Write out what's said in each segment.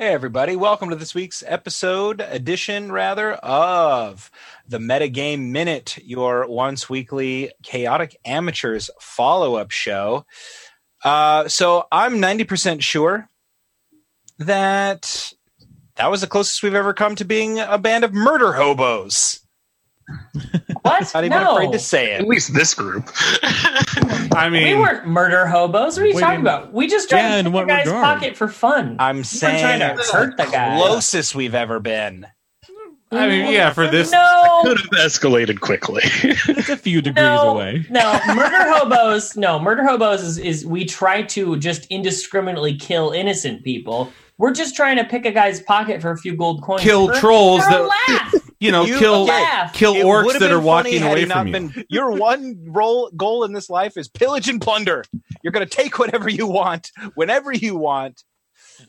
Hey, everybody. Welcome to this week's episode, edition rather, of the Metagame Minute, your once weekly Chaotic Amateurs follow up show. Uh, so I'm 90% sure that that was the closest we've ever come to being a band of murder hobos. What? Not even no. afraid to say it. At least this group. I mean, we weren't murder hobos. What are you Wait, talking in- about? We just tried Yeah, to in what the guy's regard? pocket for fun. I'm We weren't saying trying to it's hurt the guy. closest we've ever been. I mean, yeah, mm-hmm. for this, No, Could have escalated quickly. it's a few degrees no, away. no. Murder hobos. No, murder hobos is, is we try to just indiscriminately kill innocent people. We're just trying to pick a guy's pocket for a few gold coins. Kill for, trolls for that- laugh. You know, You- kill laugh. kill It orcs that are walking away he not from you. been- your one role goal in this life is pillage and plunder. You're going to take whatever you want, whenever you want.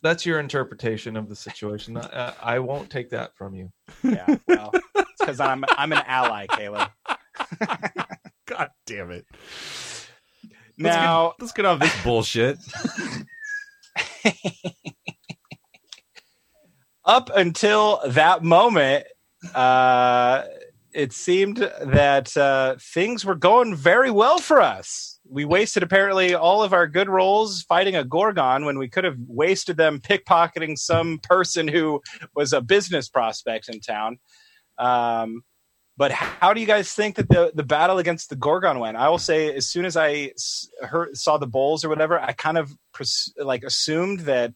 That's your interpretation of the situation. I, uh, I won't take that from you. Yeah, well, because I'm I'm an ally, Caleb. God damn it! Let's Now, get, let's get off this bullshit. up until that moment, uh, it seemed that uh, things were going very well for us. We wasted apparently all of our good rolls fighting a Gorgon when we could have wasted them pickpocketing some person who was a business prospect in town. Um, but how do you guys think that the, the battle against the Gorgon went? I will say, as soon as I heard, saw the bowls or whatever, I kind of pres- like assumed that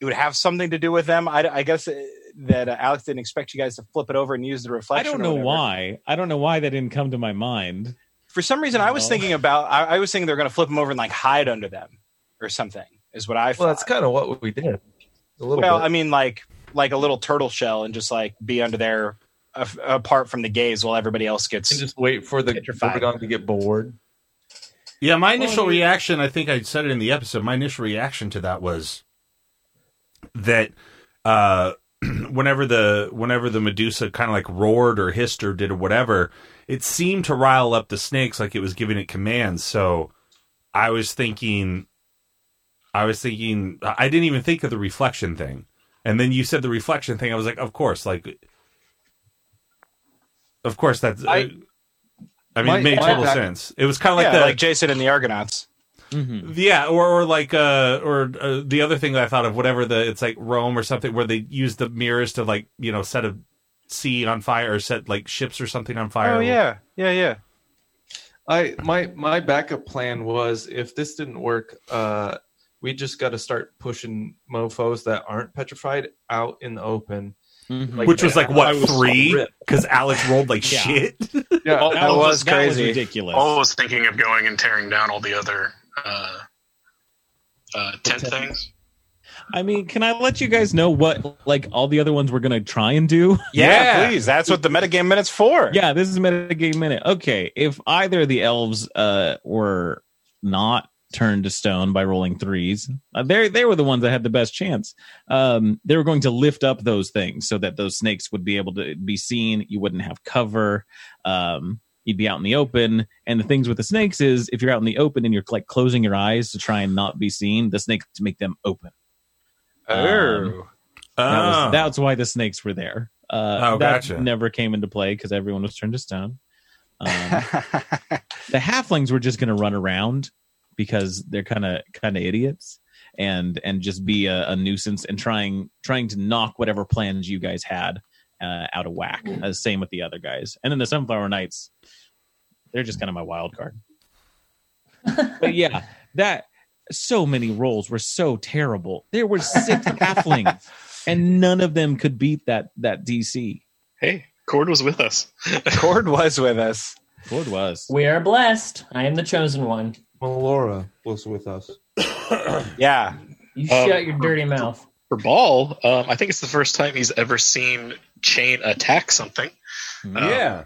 it would have something to do with them. I, I guess uh, that uh, Alex didn't expect you guys to flip it over and use the reflection. I don't know whatever. why. I don't know why that didn't come to my mind. For some reason, I was thinking about. I, I was thinking they're going to flip them over and like hide under them or something. Is what I. Well, that's kind of what we did. A little Well, bit. I mean, like like a little turtle shell and just like be under there, uh, apart from the gaze, while everybody else gets. and just wait for the Petrified. Gorgon to get bored. Yeah, my initial Well, reaction, I think I said it in the episode. My initial reaction to that was that uh, whenever the whenever the Medusa kind of like roared or hissed or did whatever, it seemed to rile up the snakes like it was giving it commands. So I was thinking, I was thinking, I didn't even think of the reflection thing. And then you said the reflection thing. I was like, of course, like, of course that's. I, I- I mean, My- it made total back- sense. It was kind of like yeah, the like Jason and the Argonauts. Mhm. yeah, or, or like uh or uh, the other thing that I thought of, whatever the it's like Rome or something where they use the mirrors to like you know set a sea on fire or set like ships or something on fire. Oh yeah, yeah, yeah. I my my backup plan was if this didn't work, uh, we just got to start pushing mofo's that aren't petrified out in the open. Mhm. Like, which was like what was three? Because Alex rolled like Yeah. shit. Yeah, Paul, That Paul was was, that was crazy. ridiculous. I was thinking of going and tearing down all the other uh, uh, tent tent. things. I mean, can I let you guys know what like all the other ones we're gonna try and do? Yeah, Yeah. please. That's what the metagame minute's for. yeah, this is metagame minute. Okay, if either of the elves uh were not turned to stone by rolling threes, uh, they they were the ones that had the best chance. Um, they were going to lift up those things so that those snakes would be able to be seen. You wouldn't have cover. Um, you'd be out in the open. And the things with the snakes is if you're out in the open and you're like closing your eyes to try and not be seen, the snakes make them open. Oh. That was, Oh. that's why the snakes were there. Uh, Oh, that gotcha. never came into play because everyone was turned to stone. Um, the halflings were just going to run around because they're kind of kind of idiots and and just be a, a nuisance and trying trying to knock whatever plans you guys had uh, out of whack. Uh, same with the other guys, and then the sunflower knights. They're just kind of my wild card. but yeah, that so many rolls were so terrible. There were six halflings, and none of them could beat that that DC. Hey, Cord was with us. Cord was with us. Ford was. We are blessed. I am the chosen one. Melora was with us. Yeah. You Um, shut your dirty mouth. For Ball, um, I think it's the first time he's ever seen Chain attack something. yeah.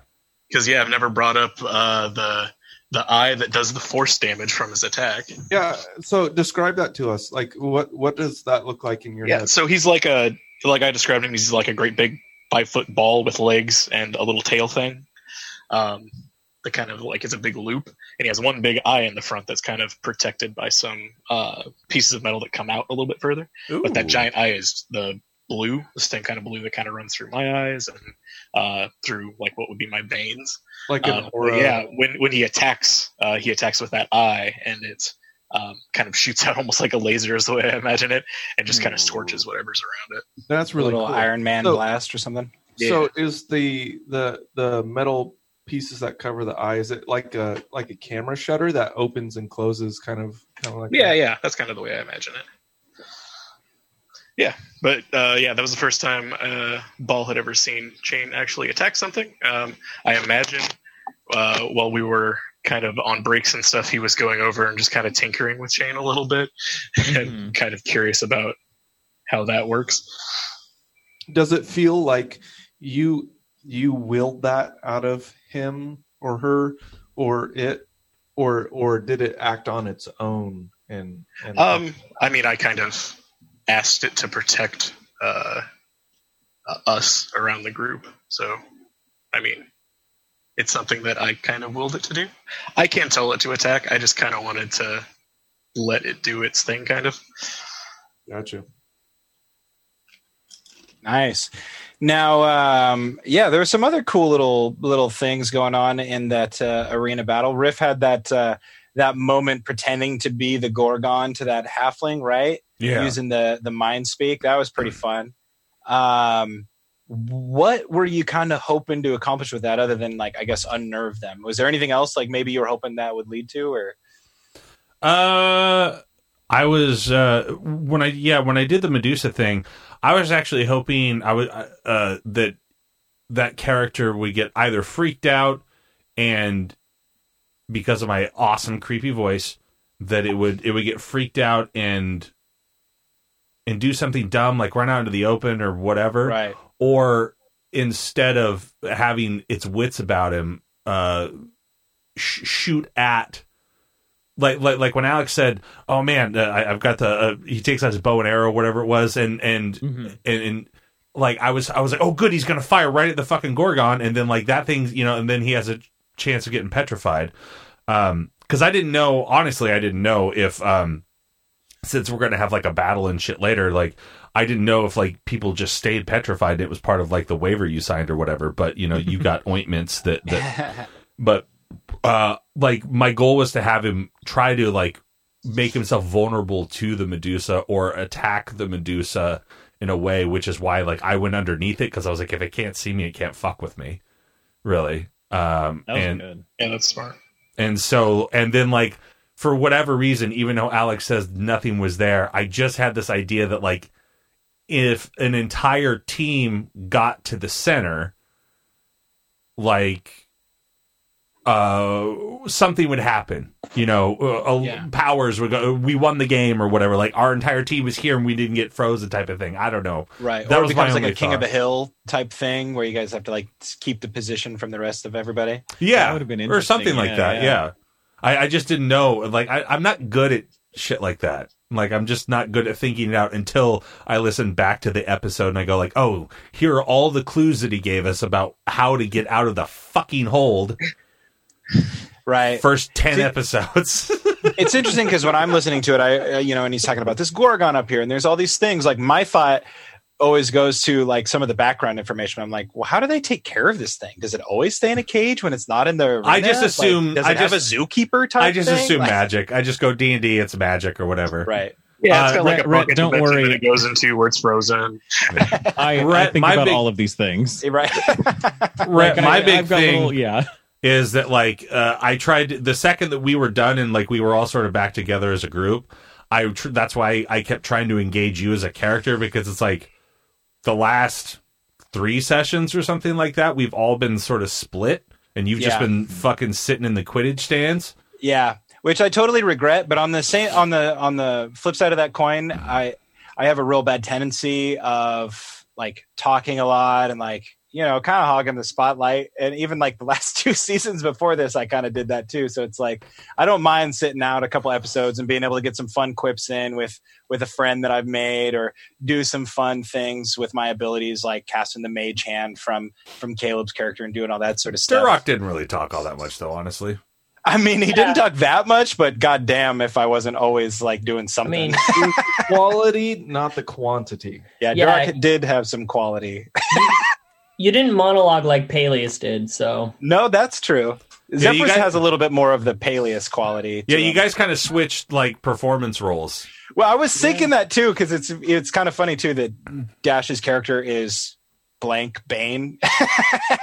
Because yeah, I've never brought up uh, the the eye that does the force damage from his attack. Yeah. So describe that to us. Like, what what does that look like in your Yeah, head? so he's like a like I described him. He's like a great big five foot ball with legs and a little tail thing. Um, the kind of like it's a big loop, and he has one big eye in the front that's kind of protected by some uh, pieces of metal that come out a little bit further. But that giant eye is the blue, the same kind of blue that kind of runs through my eyes and uh, through like what would be my veins. Like an Uh, aura. yeah, when when he attacks, uh, he attacks with that eye, and it um, kind of shoots out almost like a laser, is the way I imagine it, and just kind of scorches whatever's around it. That's really little cool. Iron Man So- blast or something. So is the the the metal pieces that cover the eye? Is it like a like a camera shutter that opens and closes, kind of kind of like Yeah, that? yeah, that's kind of the way I imagine it. Yeah, but uh, yeah, that was the first time uh, Ball had ever seen Chain actually attack something. Um, I imagine uh, while we were kind of on breaks and stuff, he was going over and just kind of tinkering with Chain a little bit and kind of curious about how that works. Does it feel like you you willed that out of him or her or it or or did it act on its own and, and Um, I mean, I kind of asked it to protect uh, uh, us around the group. So, I mean, it's something that I kind of willed it to do. I can't tell it to attack. I just kind of wanted to let it do its thing, kind of. gotcha. Nice. Now, um, yeah, there were some other cool little little things going on in that uh, arena battle. Riff had that uh, that moment pretending to be the Gorgon to that halfling, right? Yeah. Using the the mind speak. That was pretty fun. Um, what were you kind of hoping to accomplish with that, other than like I guess unnerve them? Was there anything else like maybe you were hoping that would lead to, or Uh, I was uh when I yeah when I did the Medusa thing, I was actually hoping I would uh that that character would get either freaked out and because of my awesome creepy voice that it would it would get freaked out and and do something dumb like run out into the open or whatever right? or instead of having its wits about him, uh, sh- shoot at. Like, like, like when Alex said, "Oh man, uh, I, I've got the," uh, he takes out his bow and arrow, whatever it was, and and Mhm. and, and like I was, I was like, "Oh, good, he's gonna fire right at the fucking Gorgon," and then like that thing, you know, and then he has a chance of getting petrified. Um, because I didn't know, honestly, I didn't know if um, since we're gonna have like a battle and shit later, like I didn't know if like people just stayed petrified. It was part of like the waiver you signed or whatever. But you know, you got ointments that that. But uh, like my goal was to have him try to like make himself vulnerable to the Medusa or attack the Medusa in a way, which is why like I went underneath it because I was like, if it can't see me, it can't fuck with me, really. Um, That and good. Yeah, that's smart. and so, and then like for whatever reason, even though Alex says nothing was there, I just had this idea that like if an entire team got to the center, like uh something would happen you know uh, uh, Yeah. powers would go we won the game or whatever like our entire team was here and we didn't get frozen type of thing i don't know Right. That or was my becomes like a only king of thought. the hill type thing where you guys have to like keep the position from the rest of everybody. yeah would've been or something interesting. like that yeah, yeah. I, I just didn't know like I, i'm not good at shit like that like i'm just not good at thinking it out until i listen back to the episode and i go like oh here are all the clues that he gave us about how to get out of the fucking hold Right. first 10 See- episodes it's interesting because when I'm listening to it, I uh, you know, and he's talking about this Gorgon up here, and there's all these things. Like my thought always goes to like some of the background information. I'm like, well, how do they take care of this thing? Does it always stay in a cage when it's not in the? Arena? I just Like, assume- does it I have just- a zookeeper type? i just thing? assume Like- magic i just go d&d it's magic or whatever Right. Yeah, it's Uh, got like Rhett- a Rhett, don't worry. that it goes into where it's frozen. I, I think my about big- all of these things. Right. Right, Like, my I, big I've thing little- yeah. Is that like uh, I tried the second that we were done and like we were all sort of back together as a group. I tr- that's why I kept trying to engage you as a character because it's like the last three sessions or something like that. We've all been sort of split, and you've just been fucking sitting in the Quidditch stands. Yeah, which I totally regret. But on the same on the on the flip side of that coin, I I have a real bad tendency of like talking a lot and like you know, kind of hogging the spotlight. And even like the last two seasons before this, I kind of did that too. So it's like I don't mind sitting out a couple episodes and being able to get some fun quips in with with a friend that I've made, or do some fun things with my abilities, like casting the mage hand from from Caleb's character and doing all that sort of stuff. Sturrock didn't really talk all that much, though. Honestly, I mean, he didn't talk that much, but goddamn, if I wasn't always like doing I something. mean, Quality, not the quantity. yeah, Yeah. Durock did have some quality. You didn't monologue like Peleus did, so no, that's true. Yeah, Zephyrus guys- has a little bit more of the Peleus quality. to yeah, you him. guys kind of switched like performance roles. Well, I was thinking that too because it's it's kind of funny too that Dash's character is blank Bane,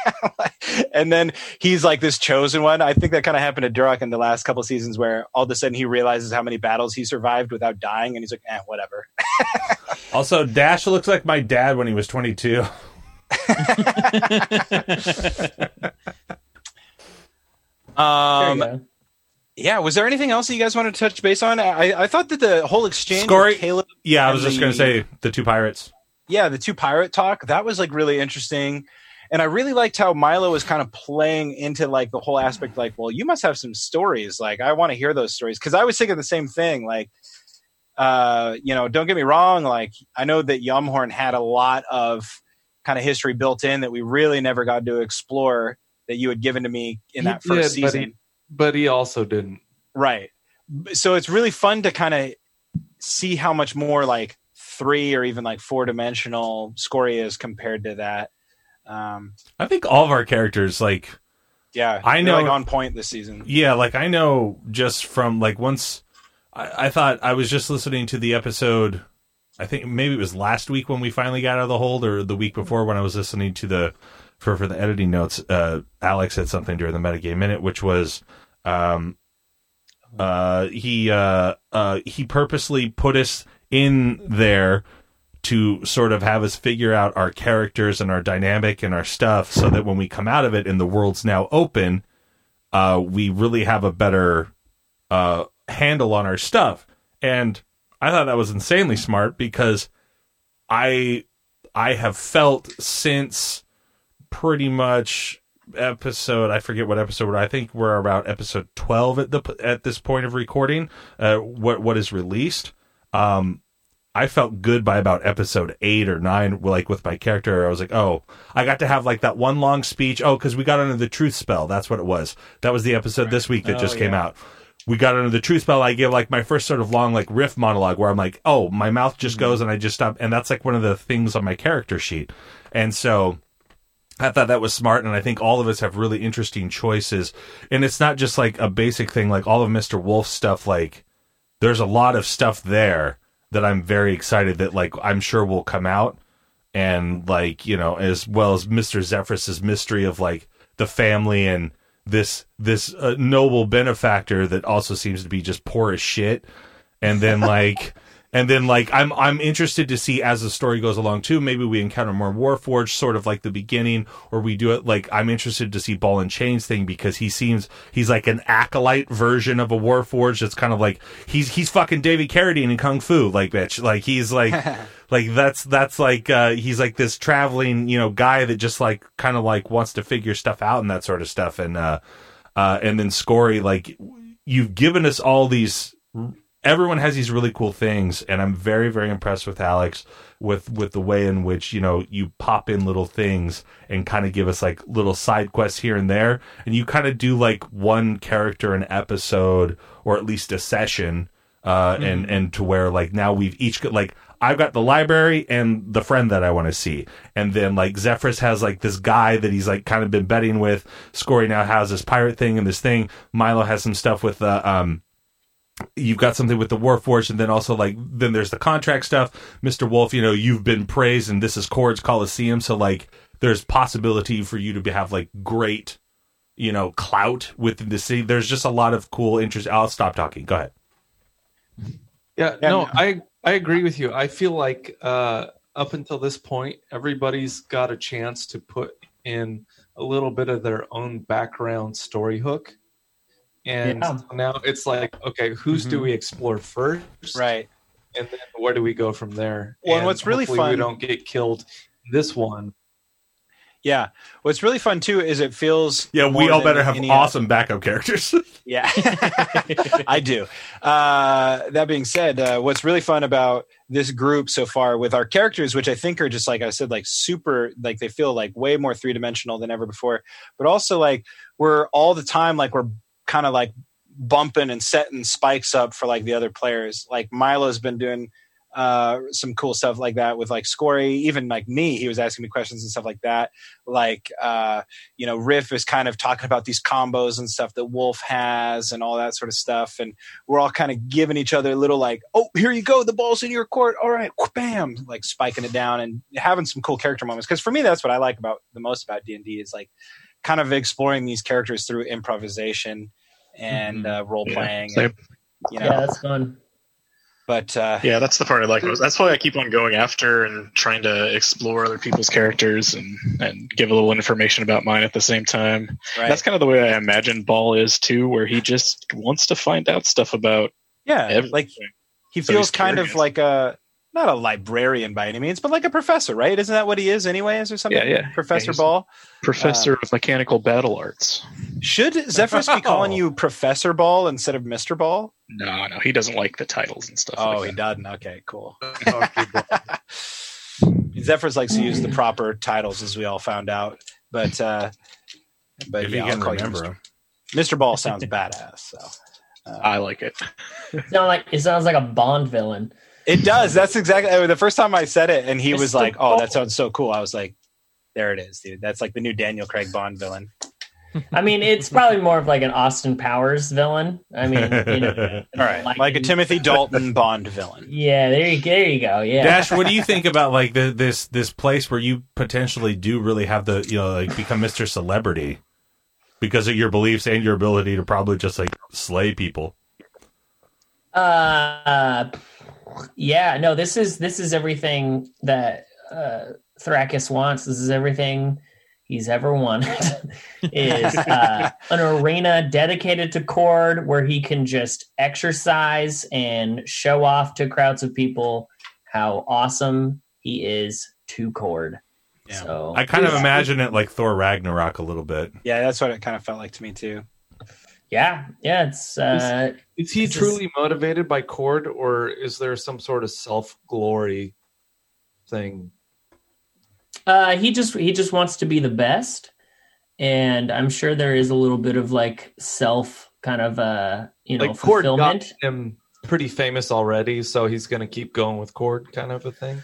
and then he's like this chosen one. I think that kind of happened to Durock in the last couple seasons, where all of a sudden he realizes how many battles he survived without dying, and he's like, "Eh, whatever." Also, Dash looks like my dad when he was 22. there Um, yeah, was there anything else that you guys wanted to touch base on? I, I thought that the whole exchange Scory- Caleb Yeah, I was just going to say the two pirates. yeah, the two pirate talk, that was like really interesting. And I really liked how Milo was kind of playing into like the whole aspect, like, well, you must have some stories. Like, I want to hear those stories. Cause I was thinking the same thing. Like, uh, you know, don't get me wrong. Like, I know that Yumhorn had a lot of kind of history built in that we really never got to explore that you had given to me in He that first did, but season. he- But he also didn't. Right. So it's really fun to kind of see how much more like three or even like four dimensional Scoria is compared to that. Um, I think all of our characters, like, yeah, I know- like on point this season. yeah, like I know just from like once I, I thought I was just listening to the episode. I think maybe it was last week when we finally got out of the hold, or the week before when I was listening to the for for the editing notes. Uh, Alex said something during the metagame minute, which was, um, uh, he uh, uh, he purposely put us in there to sort of have us figure out our characters and our dynamic and our stuff, so that when we come out of it and the world's now open, uh, we really have a better uh, handle on our stuff. And I thought that was insanely smart because I I have felt since pretty much episode I forget what episode I think we're about episode 12 at the at this point of recording uh what what is released. Um I felt good by about episode 8 or 9 like with my character. I was like oh I got to have like that one long speech. Oh cuz we got under the truth spell. That's what it was. That was the episode this week that Oh, just came yeah. out we got under the truth spell. I give like my first sort of long like riff monologue where I'm like, oh, my mouth just mm-hmm. goes and I just stop, and that's like one of the things on my character sheet. And so I thought that was smart, and I think all of us have really interesting choices. And it's not just like a basic thing, like all of Mister Wolf's stuff. Like there's a lot of stuff there that I'm very excited that like I'm sure will come out, and like you know as well as Mister Zephyrus's mystery of like the family and this this uh, noble benefactor that also seems to be just poor as shit. And then like and then like I'm I'm interested to see as the story goes along too maybe we encounter more Warforged sort of like the beginning or we do it like I'm interested to see Ball and Chains thing because he seems he's like an acolyte version of a Warforged. That's kind of like he's he's fucking David Carradine in Kung Fu like bitch. Like he's like like that's that's like uh he's like this traveling you know guy that just like kind of like wants to figure stuff out and that sort of stuff. And uh uh and then Scory like you've given us all these everyone has these really cool things and i'm very very impressed with alex with with the way in which you know you pop in little things and kind of give us like little side quests here and there and you kind of do like one character an episode or at least a session uh and and to where like now we've each got like I've got the library and the friend that I want to see. And then like Zephyrus has like this guy that he's like kind of been betting with. Scory now has this pirate thing and this thing. Milo has some stuff with the um you've got something with the Warforged, and then also like then there's the contract stuff. Mister Wolf, you know, you've been praised, and this is Chords Coliseum, so like there's possibility for you to be, have like great, you know, clout within the city. There's just a lot of cool interest. I'll stop talking. Go ahead. Yeah, Yeah, no, no. I I agree with you. I feel like uh, up until this point, everybody's got a chance to put in a little bit of their own background story hook, and Yeah. now it's like, okay, whose do Mhm. we explore first, Right. and then where do we go from there? Well, and what's really hopefully we don't get killed this one. Yeah. What's really fun too is it feels Yeah, we all better have any awesome backup characters. Yeah, I do. Uh, that being said, uh, what's really fun about this group so far with our characters, which I think are just like I said, like super, like they feel like way more three dimensional than ever before, but also like we're all the time like we're kind of like bumping and setting spikes up for like the other players. Like Milo's been doing uh some cool stuff like that with like Scory, even like me, he was asking me questions and stuff like that. Like uh, you know, Riff is kind of talking about these combos and stuff that Wolf has and all that sort of stuff. And we're all kind of giving each other a little like, oh, here you go, the ball's in your court. All right, bam, like spiking it down and having some cool character moments. Because for me, that's what I like about the most about D and D is like kind of exploring these characters through improvisation and uh, role playing. Yeah, and, you know, Yeah, that's fun. but uh, Yeah, that's the part I like most. That's why I keep on going after and trying to explore other people's characters and, and give a little information about mine at the same time. right. That's kind of the way I imagine Ball is too, where he just wants to find out stuff about yeah, everything. like he feels he's kind of like a not a librarian by any means, but like a professor, right? Isn't that what he is, anyways, or something? Yeah, yeah. Professor Yeah, Ball. Professor of Mechanical Battle Arts. Should Zephyrus be calling you Professor Ball instead of Mister Ball? No, no, he doesn't like the titles and stuff. Oh, like he that. doesn't. Okay, cool. Zephyrus likes to use the proper titles, as we all found out. But uh, but if yeah, you I'll can call you remember Mr. him. Mr. Ball sounds badass. So I like it. Sound like it sounds like a Bond villain. It does. That's exactly the first time I said it, and he was like, "Oh, that sounds so cool." I was like, "There it is, dude. That's like the new Daniel Craig Bond villain." I mean, it's probably more of like an Austin Powers villain. I mean, you know, All right, like, a Timothy Dalton Bond villain. Yeah, there you there you go. Yeah, Dash, what do you think about like the, this this place where you potentially do really have the you know like become Mr. Celebrity because of your beliefs and your ability to probably just like slay people? Uh, yeah, no, this is this is everything that uh, Thrakis wants. This is everything he's ever wanted. is uh, an arena dedicated to Cord where he can just exercise and show off to crowds of people how awesome he is to Cord. Yeah. So I kind of imagine it like Thor Ragnarok a little bit. Yeah, that's what it kind of felt like to me too. Yeah, yeah, it's uh, Is he This is- truly motivated by Cord, or is there some sort of self glory thing? Uh, he just he just wants to be the best, and I'm sure there is a little bit of like self kind of uh you know like Cord got him pretty famous already, so he's going to keep going with Cord, kind of a thing.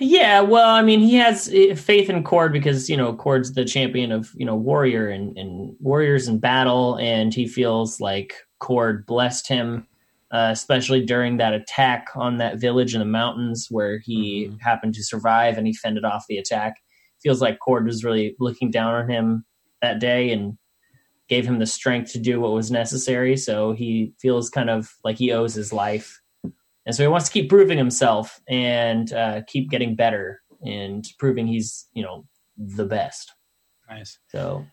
Yeah, well, I mean, he has uh, faith in Cord because you know Cord's the champion of you know warrior and, and warriors in battle, and he feels like Cord blessed him, uh, especially during that attack on that village in the mountains where he happened to survive and he fended off the attack. Feels like Cord was really looking down on him that day and gave him the strength to do what was necessary. So he feels kind of like he owes his life and so he wants to keep proving himself and uh, keep getting better and proving he's you know the best Nice. so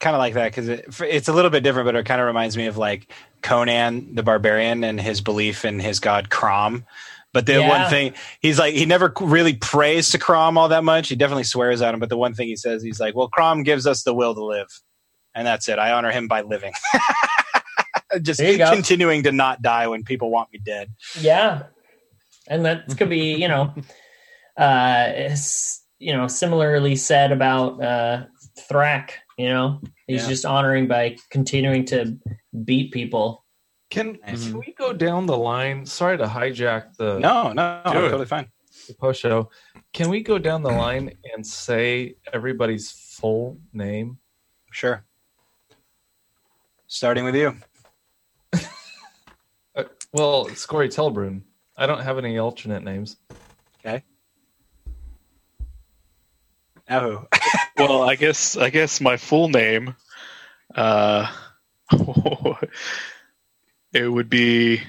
Kind of like that because it, it's a little bit different, but it kind of reminds me of like Conan the Barbarian and his belief in his god Crom. But the Yeah. one thing he's like, he never really prays to Crom all that much. He definitely swears at him. But the one thing he says, he's like, well, Crom gives us the will to live. And that's it. I honor him by living. Just There you go. continuing to not die when people want me dead. yeah and that could be you know uh it's, you know similarly said about uh thrak you know he's Yeah. just honoring by continuing to beat people Can, Nice. can we go down the line? Sorry to hijack the, No, no, no Do totally fine. the post show. Can we go down the line and say everybody's full name? Sure. Starting with you. Uh, well, it's Corey Telbrun. I don't have any alternate names. Okay. Ahu. well, I guess I guess my full name, uh, it would be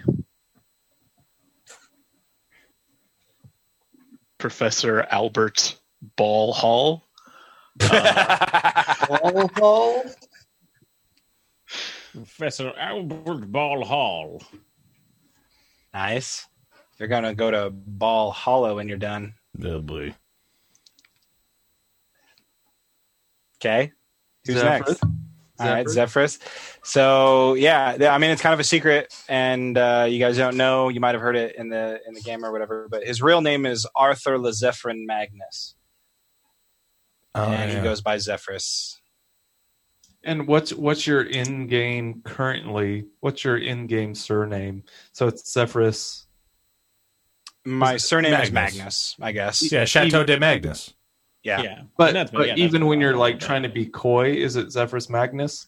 Professor Albert Ball Hall. Ball Hall. Professor Albert Ball Hall. Nice. You're gonna go to Ball Hollow when you're done. Oh boy. Okay. Who's Zephyrus? next? All right, Zephyrus? Zephyrus. So yeah, I mean it's kind of a secret, and uh, you guys don't know. You might have heard it in the in the game or whatever. But his real name is Arthur Lezephyrin Magnus, Oh, and yeah. he goes by Zephyrus. And what's what's your in game currently? What's your in game surname? So it's Zephyrus. My surname is Magnus. Magnus, I guess. yeah, Chateau de Magnus. Yeah. yeah. But, And that's- but yeah, even when you're like trying to be coy, is it Zephyrus Magnus?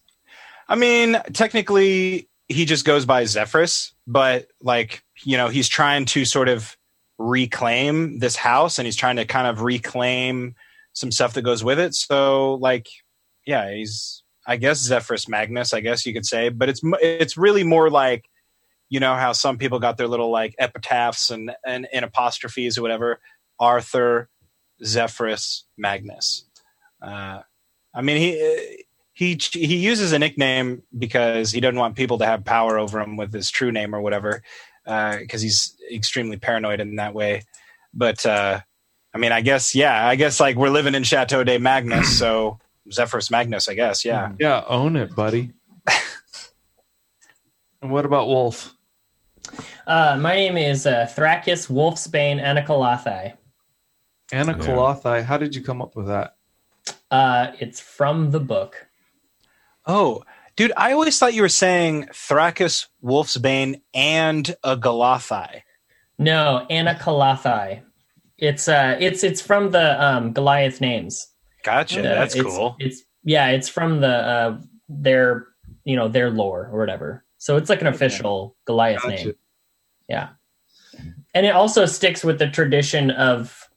I mean, technically, he just goes by Zephyrus, but like you know, he's trying to sort of reclaim this house, and he's trying to kind of reclaim some stuff that goes with it. So, like, yeah, he's I guess Zephyrus Magnus, I guess you could say, but it's it's really more like you know how some people got their little like epitaphs and and, and apostrophes or whatever. Arthur Zephyrus Magnus. Uh, I mean, he he he uses a nickname because he doesn't want people to have power over him with his true name or whatever, because he's extremely paranoid in that way. But uh, I mean, I guess yeah, I guess like we're living in Chateau de Magnus, so Zephyrus Magnus, I guess, yeah. Yeah, own it, buddy. and what about Wolf? Uh, my name is uh, Thracius Wolfsbane Anacalathai. Anna Yeah. How did you come up with that? Uh, it's from the book. Oh, dude, I always thought you were saying Thrakus, Wolfsbane, and a Galathai. No, Anacalathai. It's uh, it's it's from the um, Goliath names. Gotcha, Uh, that's it's- cool. It's yeah, it's from the uh, their you know their lore or whatever. So it's like an official Goliath Gotcha. name. Yeah, and it also sticks with the tradition of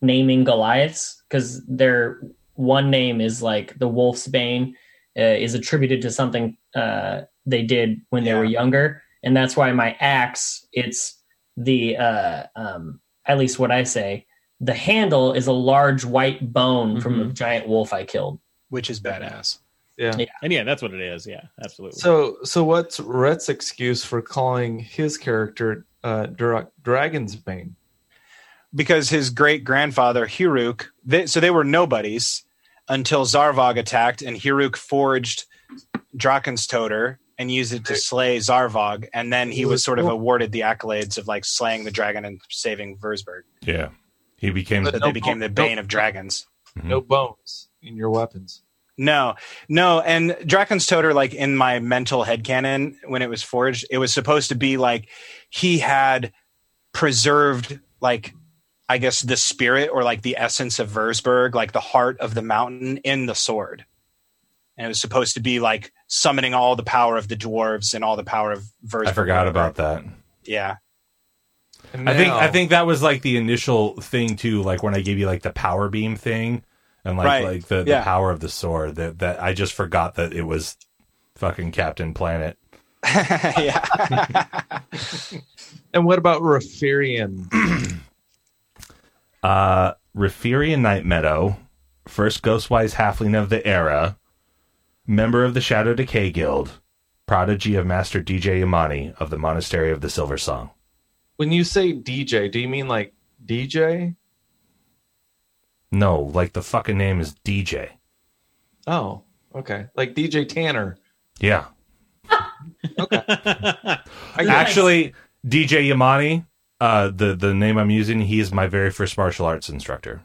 naming Goliaths because their one name is like the Wolf's Bane uh, is attributed to something uh, they did when they Yeah. were younger, and that's why my axe it's the uh, um, at least what I say the handle is a large white bone from a giant wolf I killed. Which is badass. Yeah. And yeah, that's what it is. Yeah, absolutely. So, so what's Rhett's excuse for calling his character uh, Dra- Dragon's Bane? because his great grandfather Hiruk, they, so they were nobodies until Zarvog attacked, and Hiruk forged Drakenstoter and used it to slay Zarvog, and then he was sort of awarded the accolades of like slaying the dragon and saving Versberg. Yeah, he became. So they no became the bane no- of dragons. Mm-hmm. No bones in your weapons. No, no, and Drakenstoter, like in my mental head headcanon, when it was forged, it was supposed to be like he had preserved, like I guess the spirit or like the essence of Versberg, like the heart of the mountain in the sword. And it was supposed to be like summoning all the power of the dwarves and all the power of Versberg. I forgot about that. Yeah. And I think I think that was like the initial thing too. Like when I gave you like the power beam thing, and like Right. like the, Yeah. the power of the sword. That that I just forgot that it was fucking Captain Planet. yeah. And what about Referian? Uh, Referian Night Meadow, first Ghostwise halfling of the era, member of the Shadow Decay Guild, prodigy of Master DJ Imani of the Monastery of the Silver Song. When you say DJ, do you mean like DJ? No, like the fucking name is DJ. Oh, okay. Like DJ Tanner. Yeah. Okay. I get it. Actually, DJ Yamani, uh, the the name I'm using, he is my very first martial arts instructor.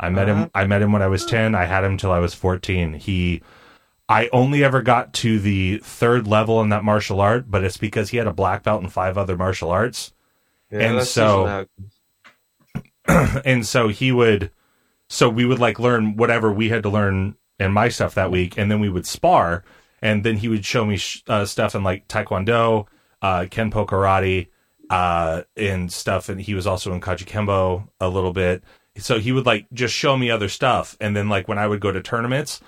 I met him. I met him when I was ten. I had him till I was fourteen. He, I only ever got to the third level in that martial art, but it's because he had a black belt and five other martial arts, Yeah, and so- usually how it and so he would. So we would like learn whatever we had to learn in my stuff that week, and then we would spar, and then he would show me sh- uh, stuff in like Taekwondo, uh, Kenpo karate, uh, and stuff, and he was also in Kajukenbo a little bit. So he would like just show me other stuff, and then like when I would go to tournaments,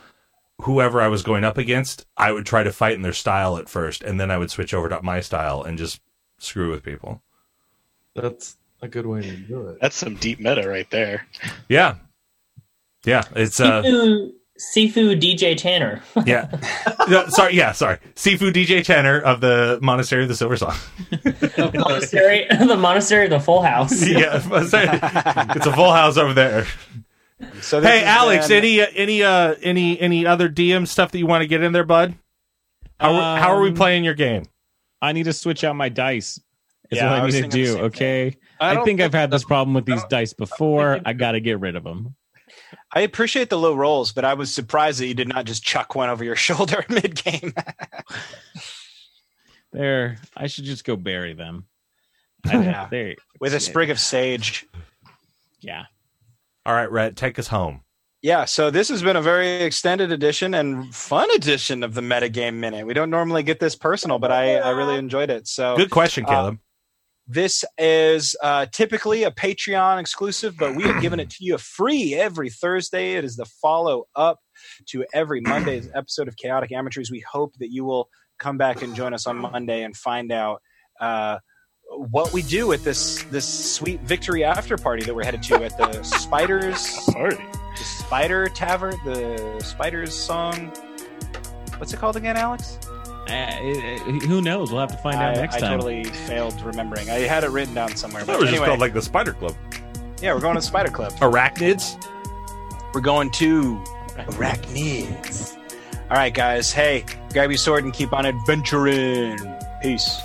whoever I was going up against, I would try to fight in their style at first, and then I would switch over to my style and just screw with people. That's a good way to do it. That's some deep meta right there. Yeah, yeah, it's uh. Sifu, Sifu DJ Tanner. Yeah. No, sorry. Yeah. Sorry. Seafood DJ Tanner of the Monastery of the Silver Song. the monastery, the monastery of the Full House. yeah. It's a full house over there. So Hey, Alex, been- any uh, any uh any any other DM stuff that you want to get in there, bud? How, how are we Um, playing your game? I need to switch out my dice. Is Yeah, what I I was need to do. Okay. I, I, don't think I've had this problem with these dice before. I got to get rid of them. I appreciate the low rolls, but I was surprised that you did not just chuck one over your shoulder mid game. There, I should just go bury them. Yeah. There, with a sprig of sage. yeah. All right, Rhett, take us home. Yeah, so this has been a very extended edition and fun edition of the Metagame Minute. We don't normally get this personal, but I, I really enjoyed it. So Good question, uh, Caleb. this is uh, typically a Patreon exclusive, but we have given it to you free every Thursday. It is the follow up to every Monday's episode of Chaotic Amateurs. We hope that you will come back and join us on Monday and find out uh, what we do at this this sweet victory after party that we're headed to at the Spiders Party. the Spider Tavern, the Spiders song. What's it called again, Alex? Uh, it- it- who knows? We'll have to find out next I time. I totally failed remembering. I had it written down somewhere. That But was just called like the Spider Club. yeah, we're going to the Spider Club. Arachnids. We're going to Arachnids. All right, guys. Hey, grab your sword and keep on adventuring. Peace.